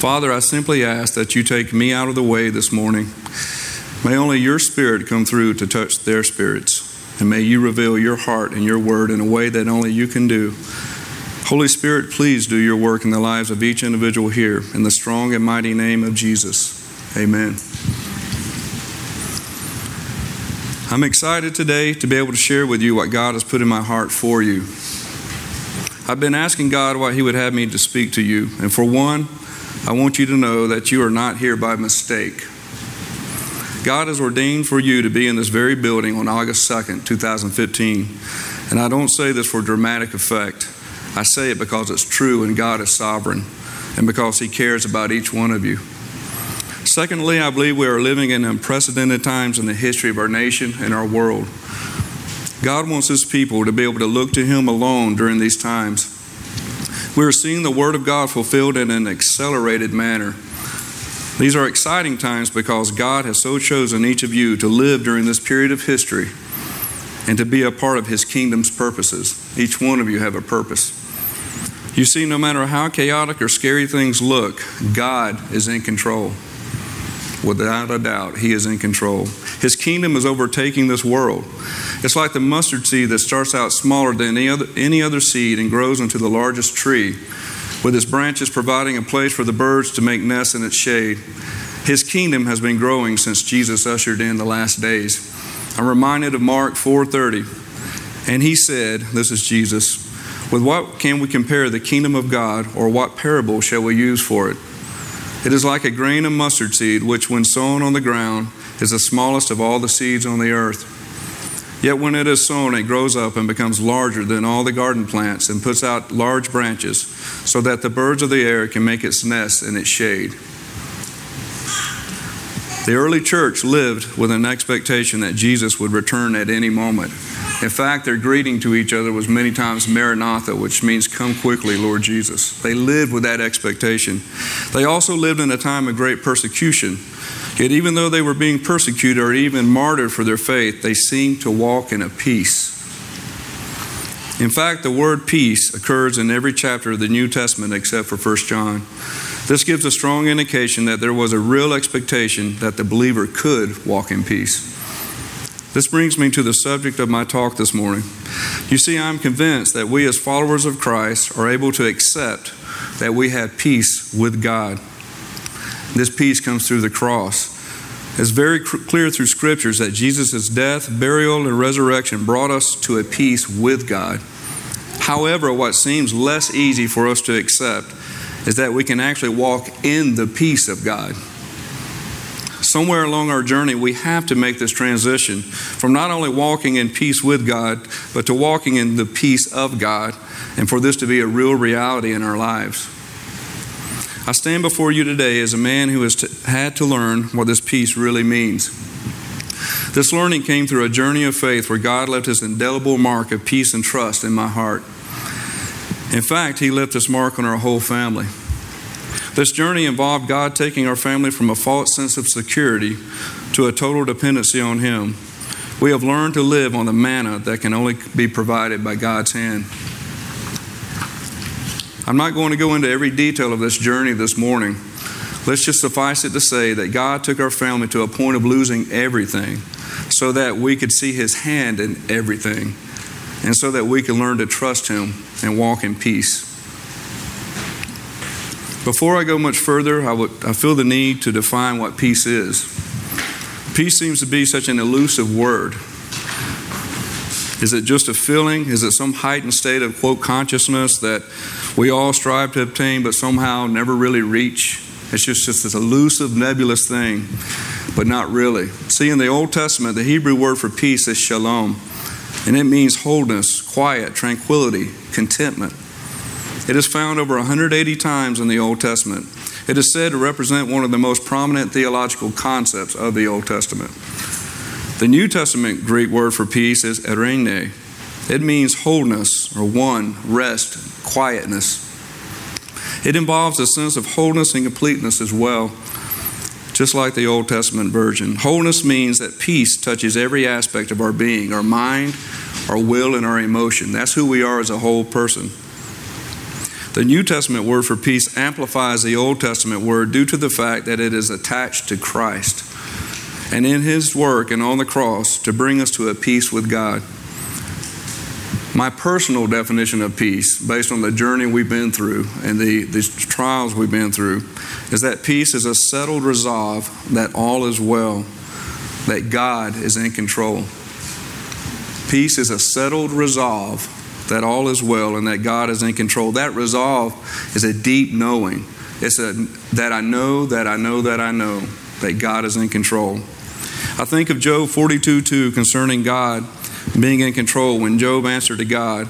Father, I simply ask that you take me out of the way this morning. May only your spirit come through to touch their spirits. And may you reveal your heart and your word in a way that only you can do. Holy Spirit, please do your work in the lives of each individual here. In the strong and mighty name of Jesus. Amen. I'm excited today to be able to share with you what God has put in my heart for you. I've been asking God what He would have me to speak to you. And for one, I want you to know that you are not here by mistake. God has ordained for you to be in this very building on August 2nd, 2015. And I don't say this for dramatic effect. I say it because it's true and God is sovereign and because He cares about each one of you. Secondly, I believe we are living in unprecedented times in the history of our nation and our world. God wants His people to be able to look to Him alone during these times. We are seeing the Word of God fulfilled in an accelerated manner. These are exciting times because God has so chosen each of you to live during this period of history and to be a part of His kingdom's purposes. Each one of you have a purpose. You see, no matter how chaotic or scary things look, God is in control. Without a doubt, He is in control. His kingdom is overtaking this world. It's like the mustard seed that starts out smaller than any other, any other seed and grows into the largest tree, with its branches providing a place for the birds to make nests in its shade. His kingdom has been growing since Jesus ushered in the last days. I'm reminded of Mark 4:30. And he said, this is Jesus, with what can we compare the kingdom of God or what parable shall we use for it? It is like a grain of mustard seed, which, when sown on the ground, is the smallest of all the seeds on the earth. Yet when it is sown, it grows up and becomes larger than all the garden plants and puts out large branches, so that the birds of the air can make its nest in its shade. The early church lived with an expectation that Jesus would return at any moment. In fact, their greeting to each other was many times Maranatha, which means come quickly, Lord Jesus. They lived with that expectation. They also lived in a time of great persecution. Yet, even though they were being persecuted or even martyred for their faith, they seemed to walk in a peace. In fact, the word peace occurs in every chapter of the New Testament except for 1 John. This gives a strong indication that there was a real expectation that the believer could walk in peace. This brings me to the subject of my talk this morning. You see, I'm convinced that we, as followers of Christ, are able to accept that we have peace with God. This peace comes through the cross. It's very clear through scriptures that Jesus' death, burial, and resurrection brought us to a peace with God. However, what seems less easy for us to accept is that we can actually walk in the peace of God somewhere along our journey, we have to make this transition from not only walking in peace with God, but to walking in the peace of God, and for this to be a real reality in our lives. I stand before you today as a man who has had to learn what this peace really means. This learning came through a journey of faith where God left his indelible mark of peace and trust in my heart. In fact, he left this mark on our whole family. This journey involved God taking our family from a false sense of security to a total dependency on Him. We have learned to live on the manna that can only be provided by God's hand. I'm not going to go into every detail of this journey this morning. Let's just suffice it to say that God took our family to a point of losing everything so that we could see His hand in everything and so that we could learn to trust Him and walk in peace. Before I go much further, I, would, I feel the need to define what peace is. Peace seems to be such an elusive word. Is it just a feeling? Is it some heightened state of, quote, consciousness that we all strive to obtain but somehow never really reach? It's just, just this elusive, nebulous thing, but not really. See, in the Old Testament, the Hebrew word for peace is shalom, and it means wholeness, quiet, tranquility, contentment. It is found over 180 times in the Old Testament. It is said to represent one of the most prominent theological concepts of the Old Testament. The New Testament Greek word for peace is eirene. It means wholeness or one, rest, quietness. It involves a sense of wholeness and completeness as well, just like the Old Testament version. Wholeness means that peace touches every aspect of our being, our mind, our will, and our emotion. That's who we are as a whole person. The New Testament word for peace amplifies the Old Testament word due to the fact that it is attached to Christ and in his work and on the cross to bring us to a peace with God. My personal definition of peace, based on the journey we've been through and the, the trials we've been through, is that peace is a settled resolve that all is well, that God is in control. Peace is a settled resolve that all is well and that God is in control. That resolve is a deep knowing. It's a that I know that I know that I know that God is in control. I think of Job 42 2 concerning God being in control when Job answered to God,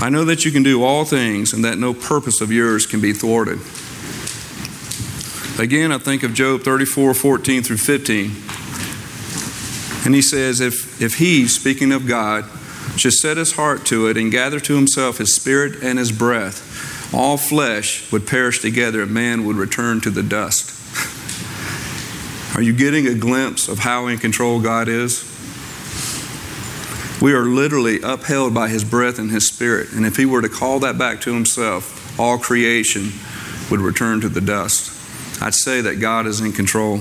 I know that you can do all things and that no purpose of yours can be thwarted. Again, I think of Job 34 14 through 15. And he says, if, if he, speaking of God, should set his heart to it and gather to himself his spirit and his breath, all flesh would perish together and man would return to the dust. Are you getting a glimpse of how in control God is? We are literally upheld by his breath and his spirit. And if he were to call that back to himself, all creation would return to the dust. I'd say that God is in control.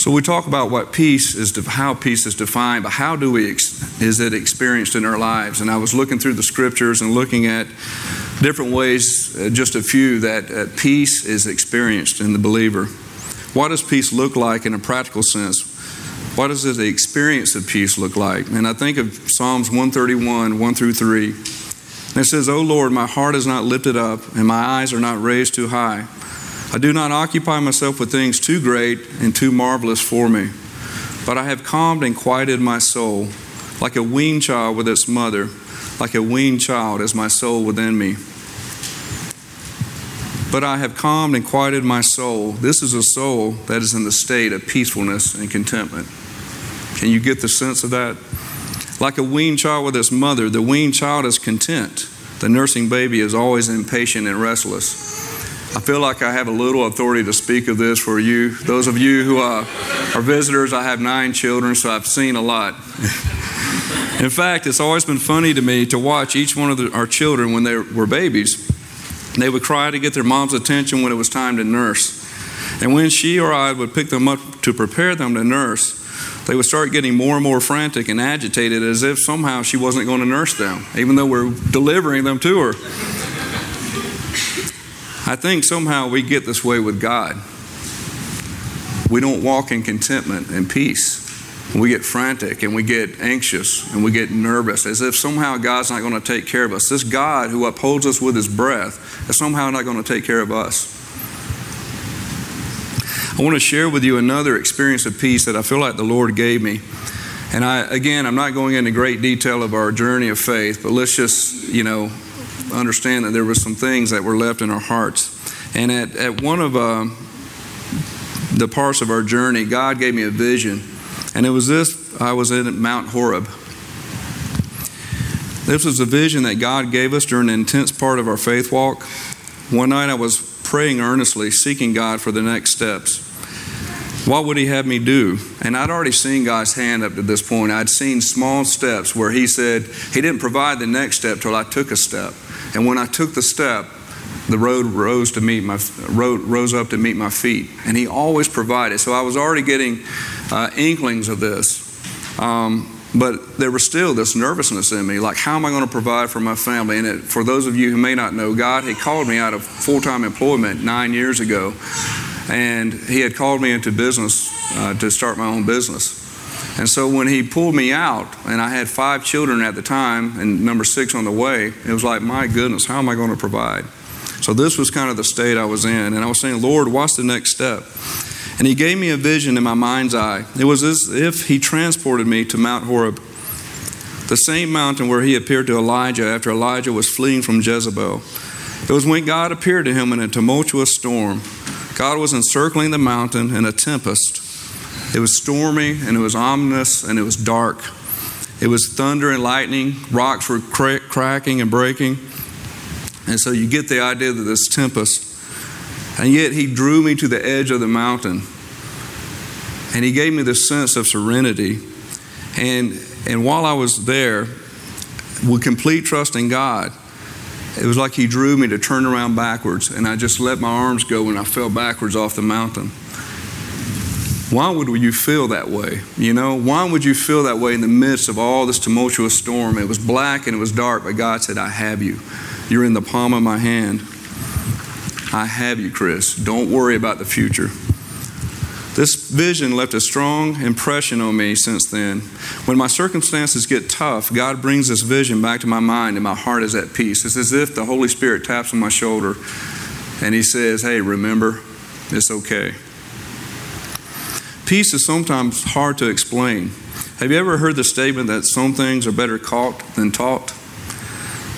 So we talk about what peace is, how peace is defined, but how do we is it experienced in our lives? And I was looking through the scriptures and looking at different ways, uh, just a few that uh, peace is experienced in the believer. What does peace look like in a practical sense? What does the experience of peace look like? And I think of Psalms 131, 1 through 3. And it says, O Lord, my heart is not lifted up, and my eyes are not raised too high. I do not occupy myself with things too great and too marvelous for me, but I have calmed and quieted my soul, like a weaned child with its mother, like a weaned child is my soul within me. But I have calmed and quieted my soul. This is a soul that is in the state of peacefulness and contentment. Can you get the sense of that? Like a weaned child with its mother, the weaned child is content. The nursing baby is always impatient and restless. I feel like I have a little authority to speak of this for you. Those of you who uh, are visitors, I have nine children, so I've seen a lot. In fact, it's always been funny to me to watch each one of the, our children when they were babies. They would cry to get their mom's attention when it was time to nurse. And when she or I would pick them up to prepare them to nurse, they would start getting more and more frantic and agitated as if somehow she wasn't going to nurse them, even though we're delivering them to her. I think somehow we get this way with God. We don't walk in contentment and peace. We get frantic and we get anxious and we get nervous as if somehow God's not going to take care of us. This God who upholds us with his breath is somehow not going to take care of us. I want to share with you another experience of peace that I feel like the Lord gave me. And I, again, I'm not going into great detail of our journey of faith, but let's just, you know, understand that there were some things that were left in our hearts. And at, at one of uh, the parts of our journey, God gave me a vision. And it was this I was in Mount Horeb. This was a vision that God gave us during an intense part of our faith walk. One night I was praying earnestly, seeking God for the next steps. What would He have me do? And I'd already seen God's hand up to this point. I'd seen small steps where He said He didn't provide the next step till I took a step. And when I took the step, the road rose to meet my road rose up to meet my feet, and He always provided. So I was already getting uh, inklings of this, um, but there was still this nervousness in me. Like, how am I going to provide for my family? And it, for those of you who may not know, God had called me out of full-time employment nine years ago, and He had called me into business uh, to start my own business. And so when he pulled me out, and I had five children at the time, and number six on the way, it was like, my goodness, how am I going to provide? So this was kind of the state I was in. And I was saying, Lord, what's the next step? And he gave me a vision in my mind's eye. It was as if he transported me to Mount Horeb, the same mountain where he appeared to Elijah after Elijah was fleeing from Jezebel. It was when God appeared to him in a tumultuous storm. God was encircling the mountain in a tempest it was stormy and it was ominous and it was dark. It was thunder and lightning. Rocks were crack, cracking and breaking. And so you get the idea that this tempest. And yet he drew me to the edge of the mountain. And he gave me this sense of serenity. And, and while I was there, with complete trust in God, it was like he drew me to turn around backwards, and I just let my arms go and I fell backwards off the mountain. Why would you feel that way? You know, why would you feel that way in the midst of all this tumultuous storm? It was black and it was dark, but God said, I have you. You're in the palm of my hand. I have you, Chris. Don't worry about the future. This vision left a strong impression on me since then. When my circumstances get tough, God brings this vision back to my mind and my heart is at peace. It's as if the Holy Spirit taps on my shoulder and He says, Hey, remember, it's okay. Peace is sometimes hard to explain. Have you ever heard the statement that some things are better caught than taught?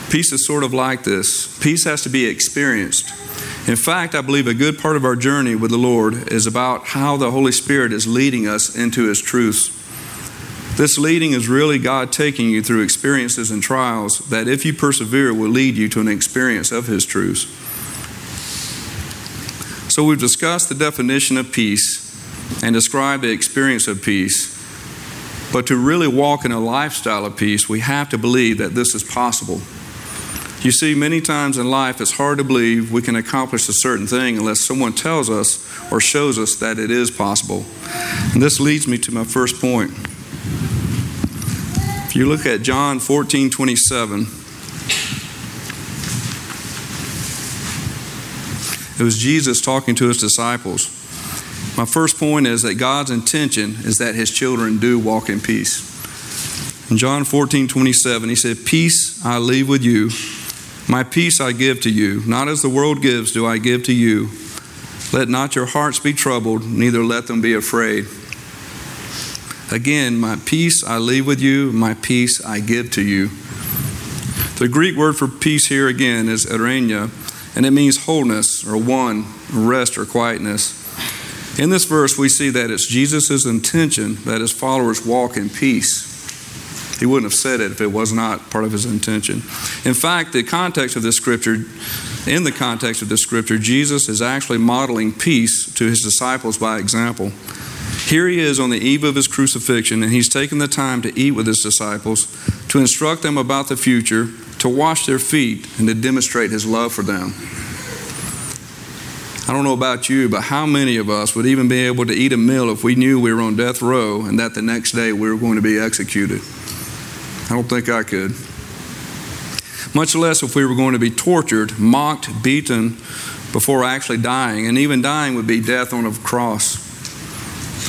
Peace is sort of like this peace has to be experienced. In fact, I believe a good part of our journey with the Lord is about how the Holy Spirit is leading us into His truths. This leading is really God taking you through experiences and trials that, if you persevere, will lead you to an experience of His truths. So, we've discussed the definition of peace and describe the experience of peace. But to really walk in a lifestyle of peace, we have to believe that this is possible. You see, many times in life, it's hard to believe we can accomplish a certain thing unless someone tells us or shows us that it is possible. And this leads me to my first point. If you look at John 14 27, it was Jesus talking to his disciples. My first point is that God's intention is that his children do walk in peace. In John 14 27, he said, Peace I leave with you. My peace I give to you, not as the world gives, do I give to you. Let not your hearts be troubled, neither let them be afraid. Again, my peace I leave with you, my peace I give to you. The Greek word for peace here again is eirene, and it means wholeness or one, rest or quietness. In this verse, we see that it's Jesus' intention that his followers walk in peace. He wouldn't have said it if it was not part of his intention. In fact, the context of this scripture, in the context of this scripture, Jesus is actually modeling peace to his disciples by example. Here he is on the eve of his crucifixion, and he's taken the time to eat with his disciples, to instruct them about the future, to wash their feet, and to demonstrate his love for them. I don't know about you, but how many of us would even be able to eat a meal if we knew we were on death row and that the next day we were going to be executed? I don't think I could. Much less if we were going to be tortured, mocked, beaten before actually dying. And even dying would be death on a cross.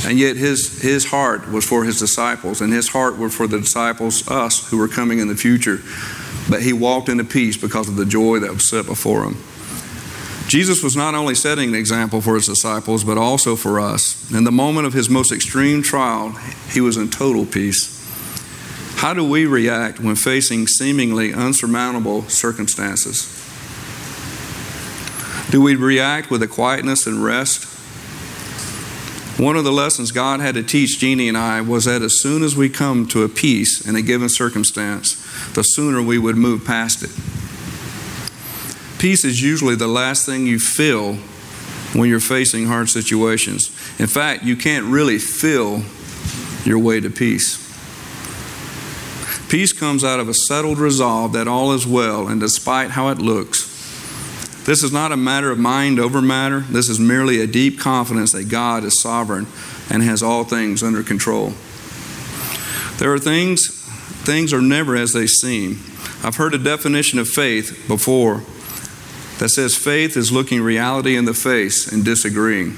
And yet his, his heart was for his disciples, and his heart was for the disciples, us, who were coming in the future. But he walked into peace because of the joy that was set before him. Jesus was not only setting an example for his disciples, but also for us. In the moment of his most extreme trial, he was in total peace. How do we react when facing seemingly unsurmountable circumstances? Do we react with a quietness and rest? One of the lessons God had to teach Jeannie and I was that as soon as we come to a peace in a given circumstance, the sooner we would move past it. Peace is usually the last thing you feel when you're facing hard situations. In fact, you can't really feel your way to peace. Peace comes out of a settled resolve that all is well, and despite how it looks, this is not a matter of mind over matter. This is merely a deep confidence that God is sovereign and has all things under control. There are things, things are never as they seem. I've heard a definition of faith before that says faith is looking reality in the face and disagreeing.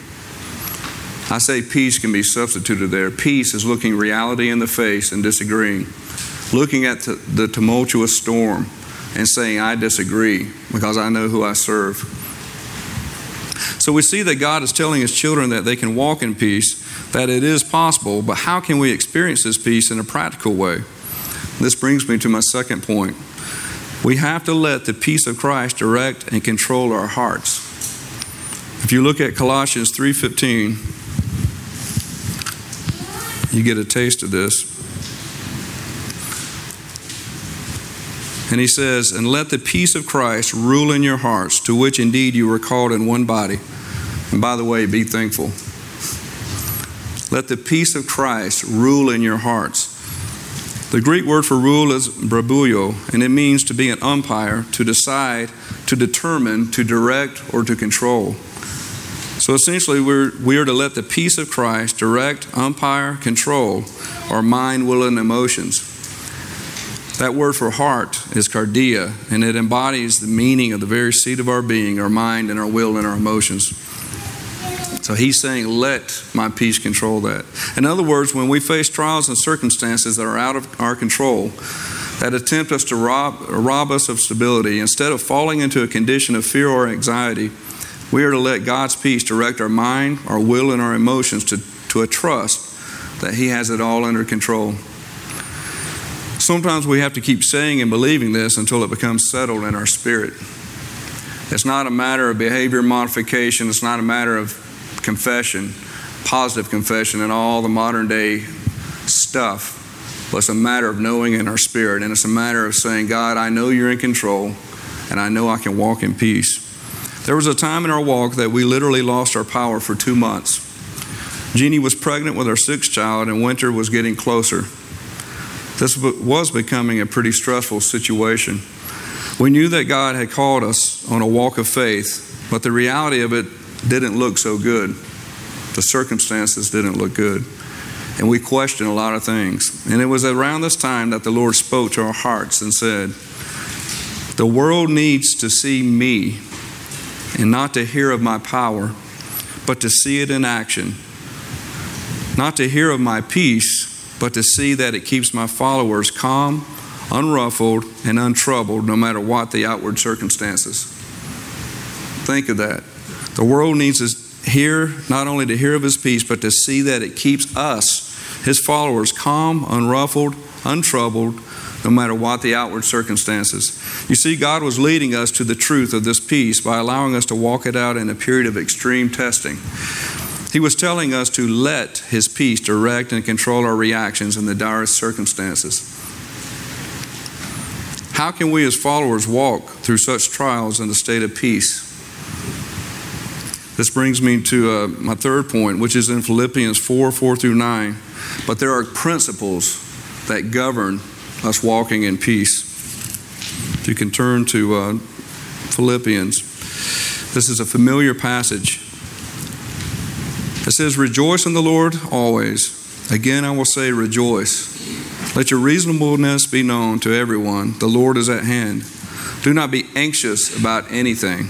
I say peace can be substituted there. Peace is looking reality in the face and disagreeing looking at the tumultuous storm and saying, I disagree because I know who I serve. So we see that God is telling his children that they can walk in peace, that it is possible, but how can we experience this peace in a practical way? This brings me to my second point. We have to let the peace of Christ direct and control our hearts. If you look at Colossians 3:15, you get a taste of this. And he says, And let the peace of Christ rule in your hearts, to which indeed you were called in one body. And by the way, be thankful. Let the peace of Christ rule in your hearts. The Greek word for rule is brabeuo, and it means to be an umpire, to decide, to determine, to direct, or to control. So essentially, we're, we are to let the peace of Christ direct, umpire, control our mind, will, and emotions. That word for heart is cardia, and it embodies the meaning of the very seat of our being, our mind, and our will, and our emotions. So he's saying, let my peace control that. In other words, when we face trials and circumstances that are out of our control, that attempt us to rob, rob us of stability, instead of falling into a condition of fear or anxiety, we are to let God's peace direct our mind, our will, and our emotions to, to a trust that He has it all under control. Sometimes we have to keep saying and believing this until it becomes settled in our spirit. It's not a matter of behavior modification, it's not a matter of confession, positive confession, and all the modern day stuff, but it's a matter of knowing in our spirit. And it's a matter of saying, God, I know you're in control, and I know I can walk in peace. There was a time in our walk that we literally lost our power for two months. Jeannie was pregnant with our sixth child, and winter was getting closer. This was becoming a pretty stressful situation. We knew that God had called us on a walk of faith, but the reality of it didn't look so good. The circumstances didn't look good. And we questioned a lot of things. And it was around this time that the Lord spoke to our hearts and said, The world needs to see me and not to hear of my power, but to see it in action. Not to hear of my peace, but to see that it keeps my followers calm, unruffled, and untroubled no matter what the outward circumstances. Think of that. The world needs to hear, not only to hear of his peace, but to see that it keeps us, his followers, calm, unruffled, untroubled, no matter what the outward circumstances. You see, God was leading us to the truth of this peace by allowing us to walk it out in a period of extreme testing. He was telling us to let His peace direct and control our reactions in the direst circumstances. How can we as followers walk through such trials in a state of peace? This brings me to uh, my third point, which is in Philippians 4 4 through 9. But there are principles that govern us walking in peace. If you can turn to uh, Philippians, this is a familiar passage. It says, Rejoice in the Lord always. Again, I will say, Rejoice. Let your reasonableness be known to everyone. The Lord is at hand. Do not be anxious about anything,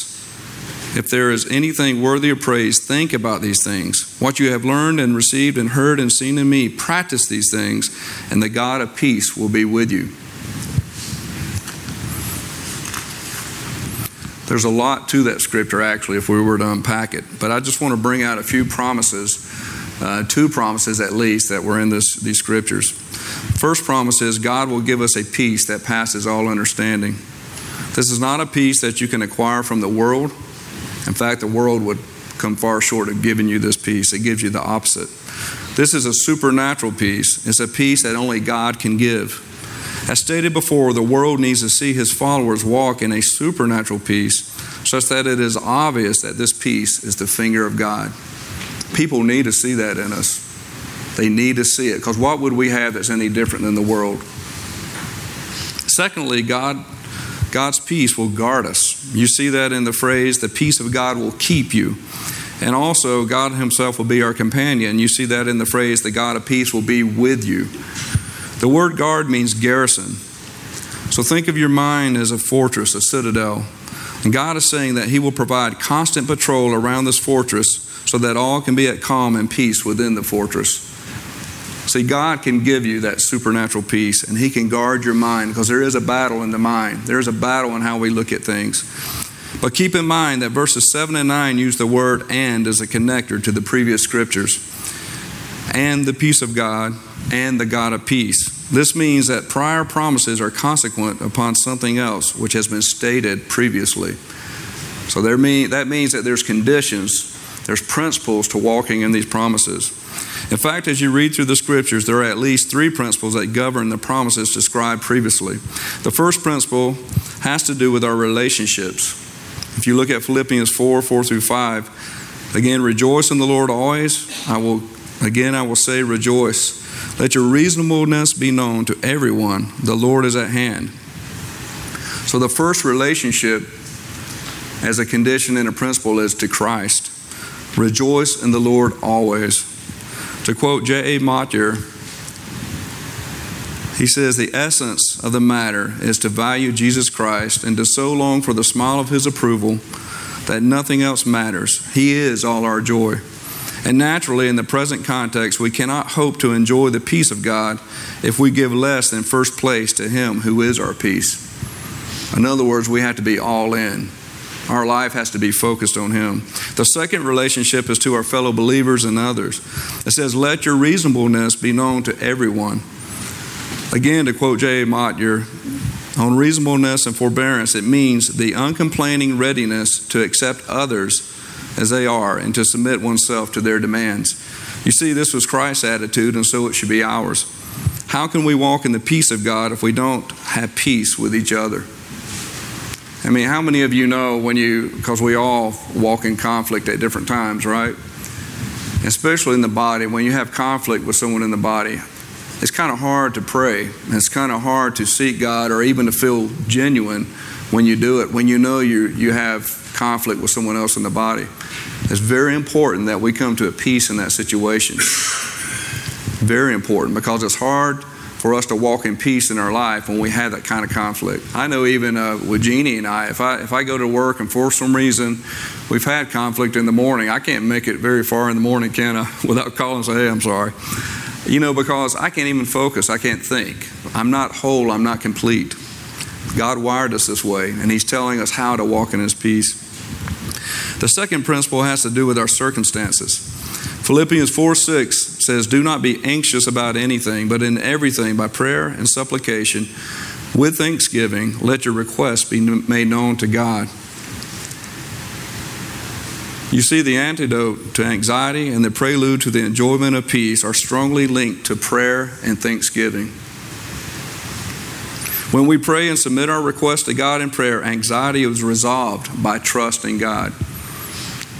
if there is anything worthy of praise, think about these things. What you have learned and received and heard and seen in me, practice these things, and the God of peace will be with you. There's a lot to that scripture, actually, if we were to unpack it. But I just want to bring out a few promises uh, two promises at least that were in this, these scriptures. First promise is God will give us a peace that passes all understanding. This is not a peace that you can acquire from the world. In fact, the world would come far short of giving you this peace. It gives you the opposite. This is a supernatural peace. It's a peace that only God can give. As stated before, the world needs to see his followers walk in a supernatural peace such that it is obvious that this peace is the finger of God. People need to see that in us. They need to see it because what would we have that's any different than the world? Secondly, God God's peace will guard us. You see that in the phrase, the peace of God will keep you. And also, God Himself will be our companion. You see that in the phrase, the God of peace will be with you. The word guard means garrison. So think of your mind as a fortress, a citadel. And God is saying that He will provide constant patrol around this fortress so that all can be at calm and peace within the fortress. See, God can give you that supernatural peace and He can guard your mind because there is a battle in the mind. There is a battle in how we look at things. But keep in mind that verses 7 and 9 use the word and as a connector to the previous scriptures. And the peace of God and the God of peace. This means that prior promises are consequent upon something else which has been stated previously. So there mean, that means that there's conditions, there's principles to walking in these promises. In fact, as you read through the scriptures, there are at least three principles that govern the promises described previously. The first principle has to do with our relationships. If you look at Philippians 4 4 through 5, again, rejoice in the Lord always. I will, again, I will say, rejoice. Let your reasonableness be known to everyone. The Lord is at hand. So, the first relationship as a condition and a principle is to Christ. Rejoice in the Lord always. To quote J.A. Motyer, he says, The essence of the matter is to value Jesus Christ and to so long for the smile of his approval that nothing else matters. He is all our joy. And naturally, in the present context, we cannot hope to enjoy the peace of God if we give less than first place to Him who is our peace. In other words, we have to be all in. Our life has to be focused on Him. The second relationship is to our fellow believers and others. It says, Let your reasonableness be known to everyone. Again, to quote J. Motyer, on reasonableness and forbearance, it means the uncomplaining readiness to accept others as they are and to submit oneself to their demands. You see, this was Christ's attitude, and so it should be ours. How can we walk in the peace of God if we don't have peace with each other? I mean, how many of you know when you, because we all walk in conflict at different times, right? Especially in the body, when you have conflict with someone in the body, it's kind of hard to pray. It's kind of hard to seek God or even to feel genuine when you do it, when you know you, you have conflict with someone else in the body. It's very important that we come to a peace in that situation. Very important because it's hard for us to walk in peace in our life when we have that kind of conflict. I know even uh, with Jeannie and I, if I if I go to work and for some reason we've had conflict in the morning, I can't make it very far in the morning, can I? Without calling and say, "Hey, I'm sorry." You know, because I can't even focus. I can't think. I'm not whole. I'm not complete. God wired us this way, and He's telling us how to walk in His peace. The second principle has to do with our circumstances. Philippians 4 6 says, Do not be anxious about anything, but in everything, by prayer and supplication, with thanksgiving, let your requests be made known to God. You see, the antidote to anxiety and the prelude to the enjoyment of peace are strongly linked to prayer and thanksgiving. When we pray and submit our requests to God in prayer, anxiety is resolved by trusting God.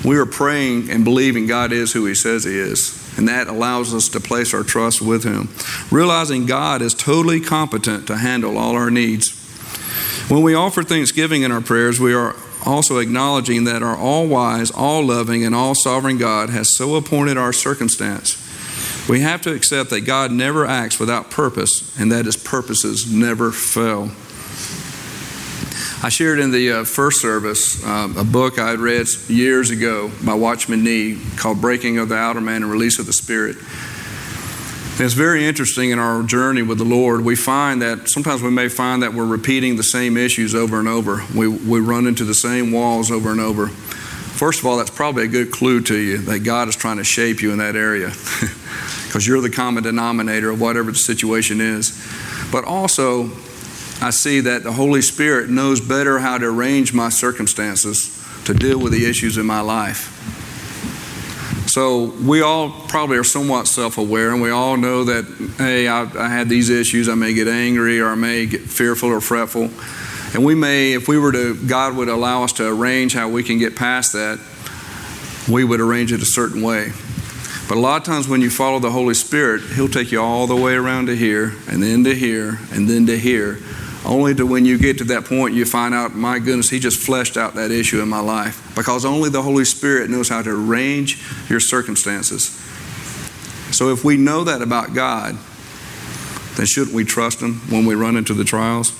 We are praying and believing God is who He says He is and that allows us to place our trust with Him. Realizing God is totally competent to handle all our needs. When we offer thanksgiving in our prayers, we are also acknowledging that our all wise, all loving, and all sovereign God has so appointed our circumstance. We have to accept that God never acts without purpose and that His purposes never fail. I shared in the uh, first service uh, a book I had read years ago by Watchman Nee called Breaking of the Outer Man and Release of the Spirit. And it's very interesting in our journey with the Lord. We find that sometimes we may find that we're repeating the same issues over and over. We, we run into the same walls over and over. First of all, that's probably a good clue to you that God is trying to shape you in that area because you're the common denominator of whatever the situation is. But also, I see that the Holy Spirit knows better how to arrange my circumstances to deal with the issues in my life. So we all probably are somewhat self aware, and we all know that, hey, I, I, had these issues. I may get angry, or I may get fearful or fretful. And we may, if we were to, God would allow us to arrange how we can get past that, we would arrange it a certain way. But a lot of times when you follow the Holy Spirit, He'll take you all the way around to here, and then to here, and then to here only to when you get to that point, you find out, my goodness, He just fleshed out that issue in my life. Because only the Holy Spirit knows how to arrange your circumstances. So if we know that about God, then shouldn't we trust Him when we run into the trials?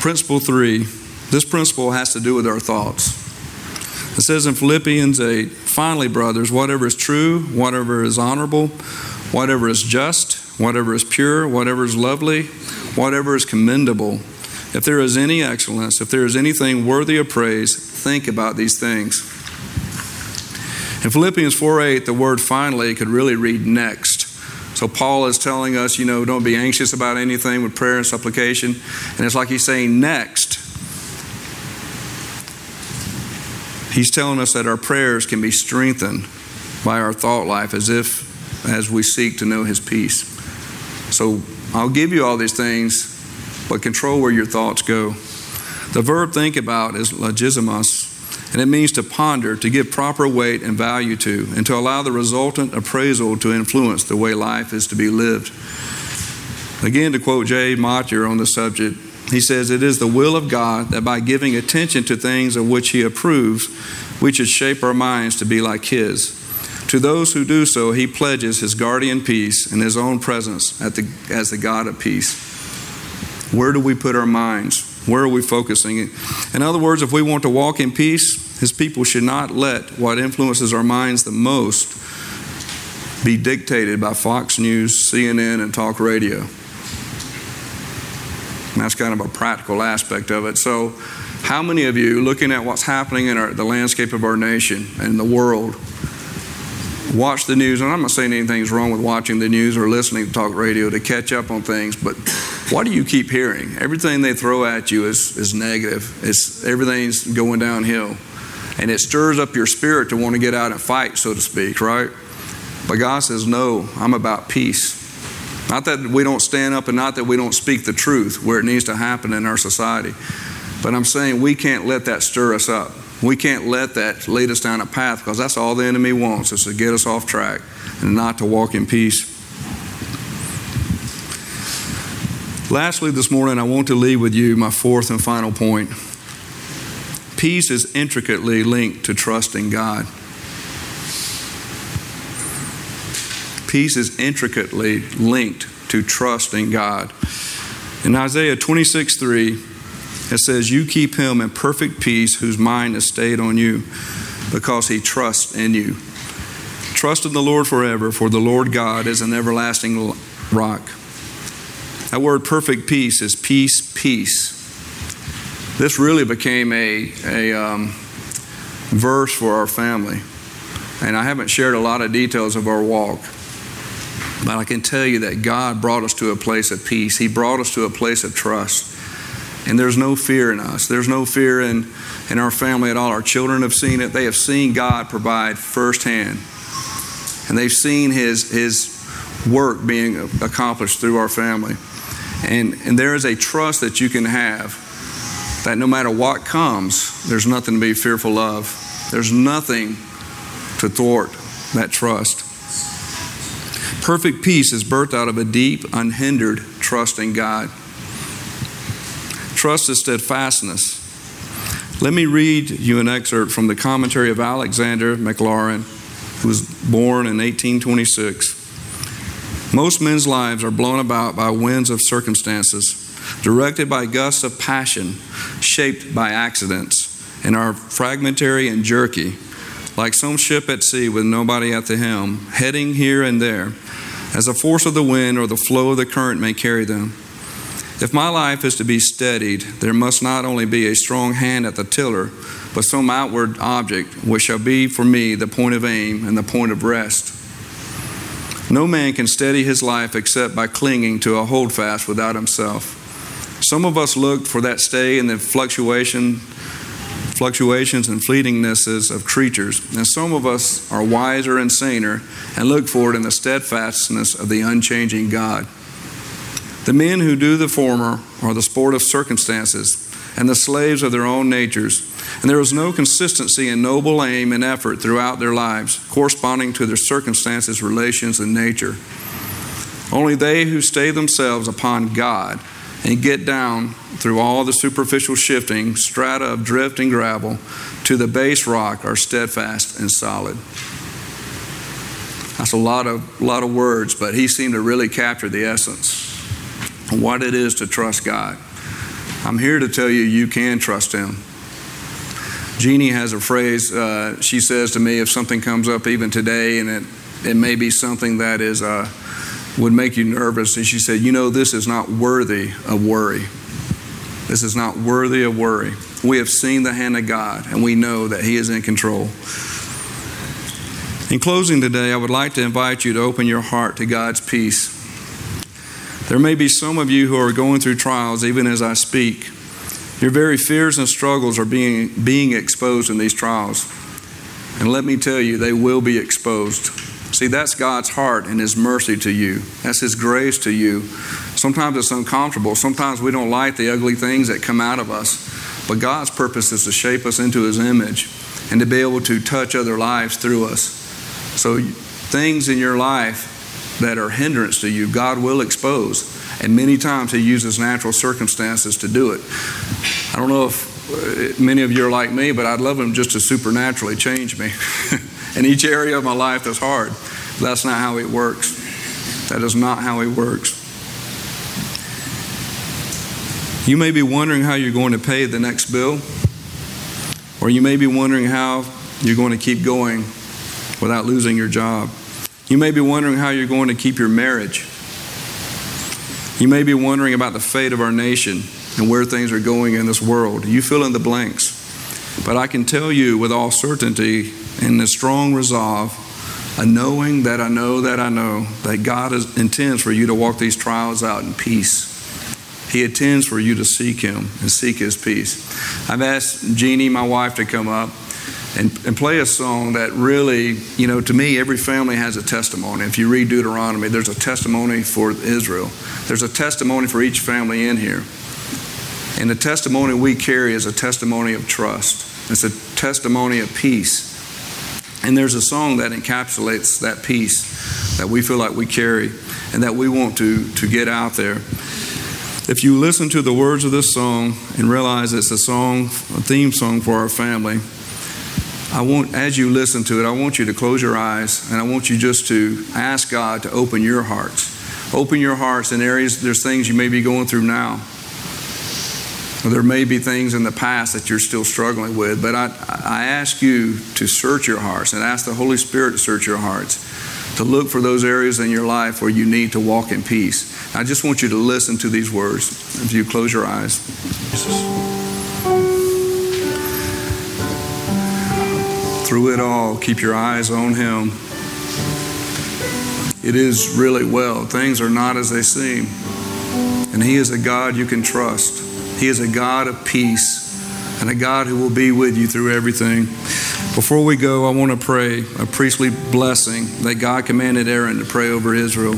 Principle three this principle has to do with our thoughts. It says in Philippians 8, finally, brothers, whatever is true, whatever is honorable, whatever is just, whatever is pure, whatever is lovely, whatever is commendable, if there is any excellence, if there is anything worthy of praise, think about these things. In Philippians 4 8, the word finally could really read next. So Paul is telling us, you know, don't be anxious about anything with prayer and supplication. And it's like he's saying, next. He's telling us that our prayers can be strengthened by our thought life as if as we seek to know his peace. So I'll give you all these things, but control where your thoughts go. The verb think about is logizomai, and it means to ponder, to give proper weight and value to, and to allow the resultant appraisal to influence the way life is to be lived. Again, to quote J. Motyer on the subject, he says, It is the will of God that by giving attention to things of which He approves, we should shape our minds to be like His. To those who do so, He pledges His guardian peace and His own presence the, as the God of peace. Where do we put our minds? Where are we focusing? In other words, if we want to walk in peace, His people should not let what influences our minds the most be dictated by Fox News, CNN, and talk radio. And that's kind of a practical aspect of it. So, how many of you, looking at what's happening in our, the landscape of our nation and the world, watch the news? And I'm not saying anything's wrong with watching the news or listening to talk radio to catch up on things, but what do you keep hearing? Everything they throw at you is, is negative. It's, everything's going downhill. And it stirs up your spirit to want to get out and fight, so to speak, right? But God says, No, I'm about peace. Not that we don't stand up and not that we don't speak the truth where it needs to happen in our society. But I'm saying we can't let that stir us up. We can't let that lead us down a path because that's all the enemy wants is to get us off track and not to walk in peace. Lastly, this morning, I want to leave with you my fourth and final point. Peace is intricately linked to trusting God. Peace is intricately linked to trusting God. In Isaiah 26 3, it says, You keep him in perfect peace whose mind is stayed on you because he trusts in you. Trust in the Lord forever, for the Lord God is an everlasting rock. That word perfect peace is peace, peace. This really became a, a um, verse for our family. And I haven't shared a lot of details of our walk. But I can tell you that God brought us to a place of peace. He brought us to a place of trust. And there's no fear in us. There's no fear in, in our family at all. Our children have seen it. They have seen God provide firsthand. And they've seen His, his work being accomplished through our family. And, and there is a trust that you can have that no matter what comes, there's nothing to be fearful of. There's nothing to thwart that trust. Perfect peace is birthed out of a deep, unhindered trust in God. Trust is steadfastness. Let me read you an excerpt from the commentary of Alexander Maclaren, who was born in 1826. Most men's lives are blown about by winds of circumstances, directed by gusts of passion, shaped by accidents, and are fragmentary and jerky, like some ship at sea with nobody at the helm, heading here and there, as the force of the wind or the flow of the current may carry them. If my life is to be steadied, there must not only be a strong hand at the tiller, but some outward object which shall be for me the point of aim and the point of rest. No man can steady his life except by clinging to a holdfast without himself. Some of us look for that stay in the fluctuation, fluctuations and fleetingnesses of creatures, and some of us are wiser and saner and look for it in the steadfastness of the unchanging God. The men who do the former are the sport of circumstances and the slaves of their own natures and there is no consistency in noble aim and effort throughout their lives, corresponding to their circumstances, relations, and nature. Only they who stay themselves upon God and get down through all the superficial shifting, strata of drift and gravel, to the base rock are steadfast and solid. That's a lot of, lot of words, but he seemed to really capture the essence what it is to trust God. I'm here to tell you you can trust him. Jeannie has a phrase uh, she says to me if something comes up even today and it, it may be something that is uh, would make you nervous and she said you know this is not worthy of worry this is not worthy of worry we have seen the hand of god and we know that he is in control In closing today, I would like to invite you to open your heart to God's peace. There may be some of you who are going through trials even as I speak. Your very fears and struggles are being, being exposed in these trials. And let me tell you, they will be exposed. See, that's God's heart and His mercy to you. That's His grace to you. Sometimes it's uncomfortable. Sometimes we don't like the ugly things that come out of us. But God's purpose is to shape us into His image and to be able to touch other lives through us. So, things in your life that are hindrance to you, God will expose. And many times He uses natural circumstances to do it. I don't know if uh, many of you are like me, but I'd love Him just to supernaturally change me in each area of my life that's hard. That's not how He works. That is not how He works. You may be wondering how you're going to pay the next bill, or you may be wondering how you're going to keep going without losing your job. You may be wondering how you're going to keep your marriage. You may be wondering about the fate of our nation and where things are going in this world. You fill in the blanks. But I can tell you with all certainty and a strong resolve, a knowing that I know that I know that God is, intends for you to walk these trials out in peace. He intends for you to seek Him and seek His peace. I've asked Jeannie, my wife, to come up and, and play a song that really, you know, to me, every family has a testimony. If you read Deuteronomy, there's a testimony for Israel, there's a testimony for each family in here. And the testimony we carry is a testimony of trust, it's a testimony of peace. And there's a song that encapsulates that peace that we feel like we carry and that we want to, to get out there. If you listen to the words of this song and realize it's a song, a theme song for our family, I want, as you listen to it, I want you to close your eyes and I want you just to ask God to open your hearts. Open your hearts in areas, there's things you may be going through now. Or there may be things in the past that you're still struggling with, but I, I ask you to search your hearts and ask the Holy Spirit to search your hearts, to look for those areas in your life where you need to walk in peace. I just want you to listen to these words if you close your eyes. Through it all, keep your eyes on Him. It is really well. Things are not as they seem. And He is a God you can trust. He is a God of peace and a God who will be with you through everything. Before we go, I want to pray a priestly blessing that God commanded Aaron to pray over Israel.